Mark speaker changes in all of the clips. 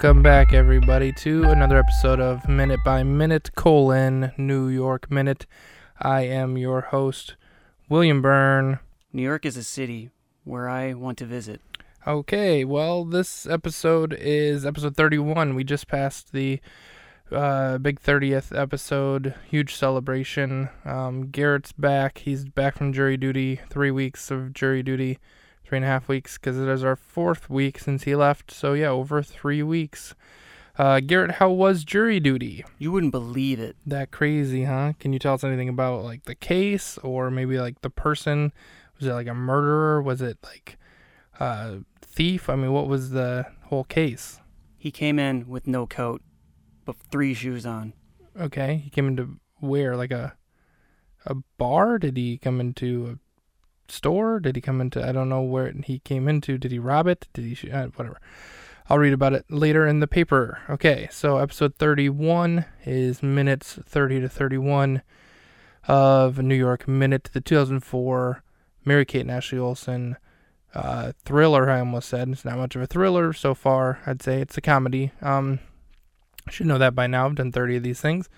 Speaker 1: Welcome back, everybody, to another episode of Minute by Minute colon New York Minute. I am your host, William Byrne.
Speaker 2: New York is a city where I want to visit.
Speaker 1: Okay, well, this episode is episode 31. We just passed the uh, big 30th episode, huge celebration. Um, Garrett's back. He's back from jury duty, three weeks of jury duty, three and a half weeks, because it is our fourth week since he left. So, yeah, over three weeks. Uh, Garrett, how was jury duty?
Speaker 2: You wouldn't believe it.
Speaker 1: That crazy, huh? Can you tell us anything about like the case or maybe like the person? Was it like a murderer? Was it like uh, thief? I mean, what was the whole case?
Speaker 2: He came in with no coat, but three shoes on.
Speaker 1: Okay, he came into where? Like a a bar? Did he come into a store? Did he come into? I don't know where he came into. Did he rob it? Did he? Uh, whatever. I'll read about it later in the paper. Okay, so episode 31 is minutes 30 to 31 of New York Minute, the 2004 Mary Kate and Ashley Olsen uh, thriller. I almost said it's not much of a thriller so far. I'd say it's a comedy. Um, should know that by now. I've done 30 of these things.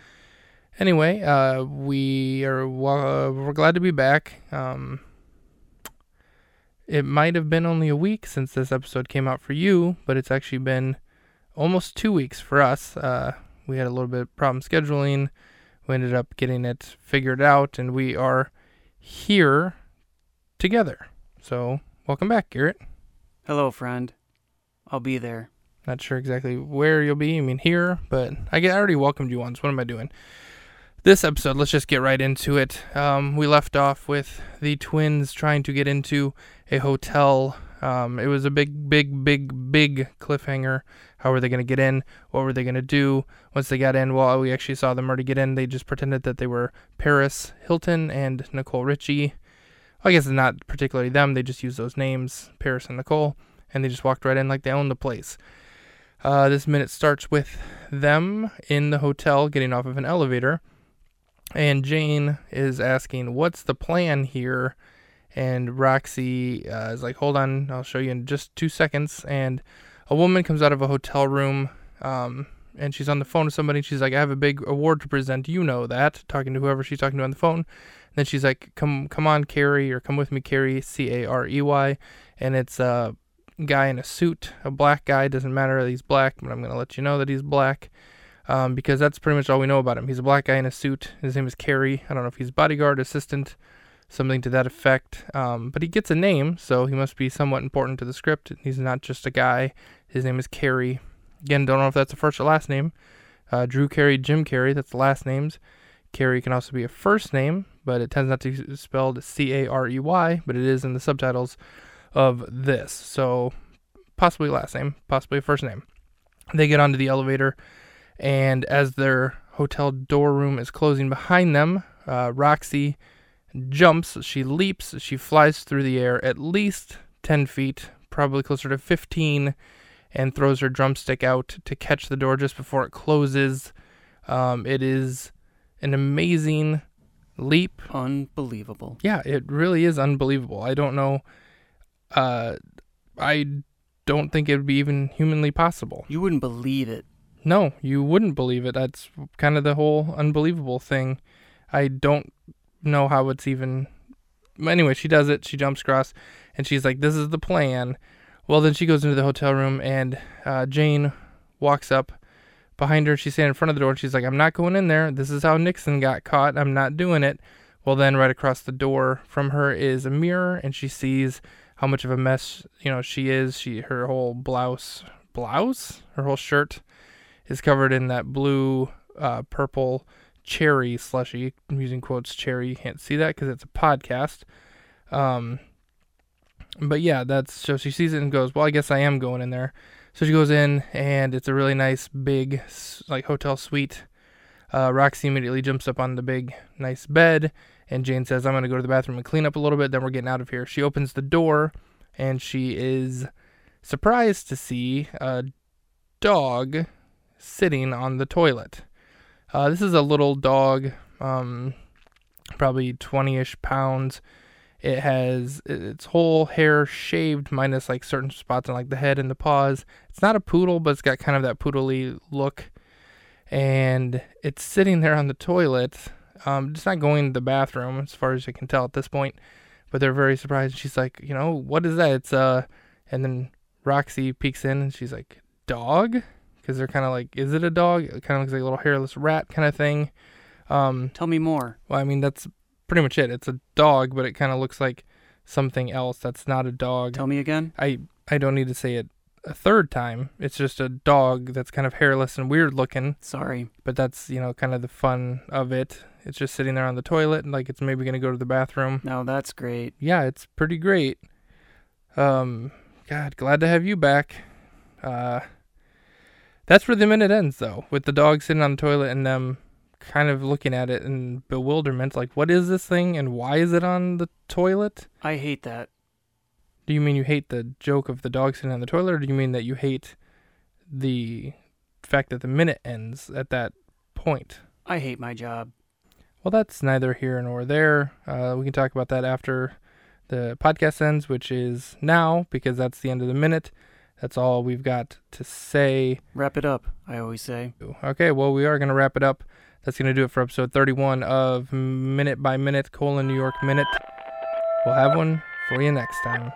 Speaker 1: Anyway, uh, we are uh, we're glad to be back. Um, it might have been only a week since this episode came out for you, but it's actually been almost two weeks for us. Uh, we had a little bit of problem scheduling. We ended up getting it figured out, and we are here together. So, welcome back, Garrett.
Speaker 2: Hello, friend. I'll be there.
Speaker 1: Not sure exactly where you'll be. I mean, here, but I get- I already welcomed you once. What am I doing? This episode, let's just get right into it. Um, we left off with the twins trying to get into a hotel. Um, it was a big, big, big, big cliffhanger. How were they going to get in? What were they going to do once they got in? Well, we actually saw them already get in. They just pretended that they were Paris Hilton and Nicole Richie. I guess not particularly them. They just used those names, Paris and Nicole, and they just walked right in like they owned the place. Uh, this minute starts with them in the hotel getting off of an elevator. And Jane is asking, What's the plan here? And Roxy uh, is like, Hold on, I'll show you in just two seconds. And a woman comes out of a hotel room um, and she's on the phone with somebody. She's like, I have a big award to present. You know that. Talking to whoever she's talking to on the phone. And then she's like, Come, come on, Carey, or come with me, Carey, C A R E Y. And it's a guy in a suit, a black guy. Doesn't matter that he's black, but I'm going to let you know that he's black um, because that's pretty much all we know about him. He's a black guy in a suit. His name is Carey. I don't know if he's bodyguard, assistant, something to that effect. Um, but he gets a name, so he must be somewhat important to the script. He's not just a guy. His name is Carey. Again, don't know if that's a first or last name. Uh, Drew Carey, Jim Carrey, that's the last names. Carey can also be a first name, but it tends not to be spelled C A R E Y, but it is in the subtitles of this. So possibly last name, possibly first name. They get onto the elevator and as their hotel door room is closing behind them, uh, Roxy jumps, she leaps, she flies through the air at least 10 feet, probably closer to 15, and throws her drumstick out to catch the door just before it closes. Um, it is an amazing leap.
Speaker 2: Unbelievable.
Speaker 1: Yeah, it really is unbelievable. I don't know. Uh, I don't think it would be even humanly possible.
Speaker 2: You wouldn't believe it.
Speaker 1: No, you wouldn't believe it. That's kind of the whole unbelievable thing. I don't know how it's even. Anyway, she does it. She jumps across, and she's like, "This is the plan." Well, then she goes into the hotel room, and uh, Jane walks up behind her. She's standing in front of the door, she's like, "I'm not going in there. This is how Nixon got caught. I'm not doing it." Well, then right across the door from her is a mirror, and she sees how much of a mess you know she is. She her whole blouse, blouse, her whole shirt is covered in that blue, uh, purple cherry slushy. I'm using quotes cherry. You can't see that because it's a podcast. Um, but yeah, that's so she sees it and goes, "Well, I guess I am going in there." So she goes in, and it's a really nice big like hotel suite. Uh, Roxy immediately jumps up on the big nice bed, and Jane says, "I'm gonna go to the bathroom and clean up a little bit. Then we're getting out of here." She opens the door, and she is surprised to see a dog sitting on the toilet. Uh, this is a little dog, um, probably 20 ish pounds, It has its whole hair shaved, minus like certain spots on like the head and the paws. It's not a poodle, but it's got kind of that poodly look. And it's sitting there on the toilet. Um, it's not going to the bathroom, as far as I can tell at this point. But they're very surprised. She's like, you know, what is that? It's uh, and then Roxy peeks in and she's like, dog, because they're kind of like, is it a dog? It kind of looks like a little hairless rat kind of thing. Um,
Speaker 2: Tell me more.
Speaker 1: well, I mean, that's pretty much it. It's a dog, but it kind of looks like something else that's not a dog.
Speaker 2: Tell me again.
Speaker 1: I I don't need to say it a third time. It's just a dog that's kind of hairless and weird looking,
Speaker 2: Sorry.
Speaker 1: but that's, you know, kind of the fun of it. It's just sitting there on the toilet and like it's maybe going to go to the bathroom.
Speaker 2: No, that's great.
Speaker 1: Yeah, it's pretty great. Um god, glad to have you back. Uh that's where the minute ends though, with the dog sitting on the toilet and them kind of looking at it in bewilderment like what is this thing and why is it on the toilet?
Speaker 2: I hate that.
Speaker 1: Do you mean you hate the joke of the dog sitting on the toilet, or do you mean that you hate the fact that the minute ends at that point?
Speaker 2: I hate my job.
Speaker 1: Well, that's neither here nor there. Uh, we can talk about that after the podcast ends, which is now, because that's the end of the minute. That's all we've got to say.
Speaker 2: Wrap it up, I always say.
Speaker 1: Okay, well, we are going to wrap it up. That's going to do it for episode 31 of Minute by Minute, colon New York Minute. We'll have one for you next time.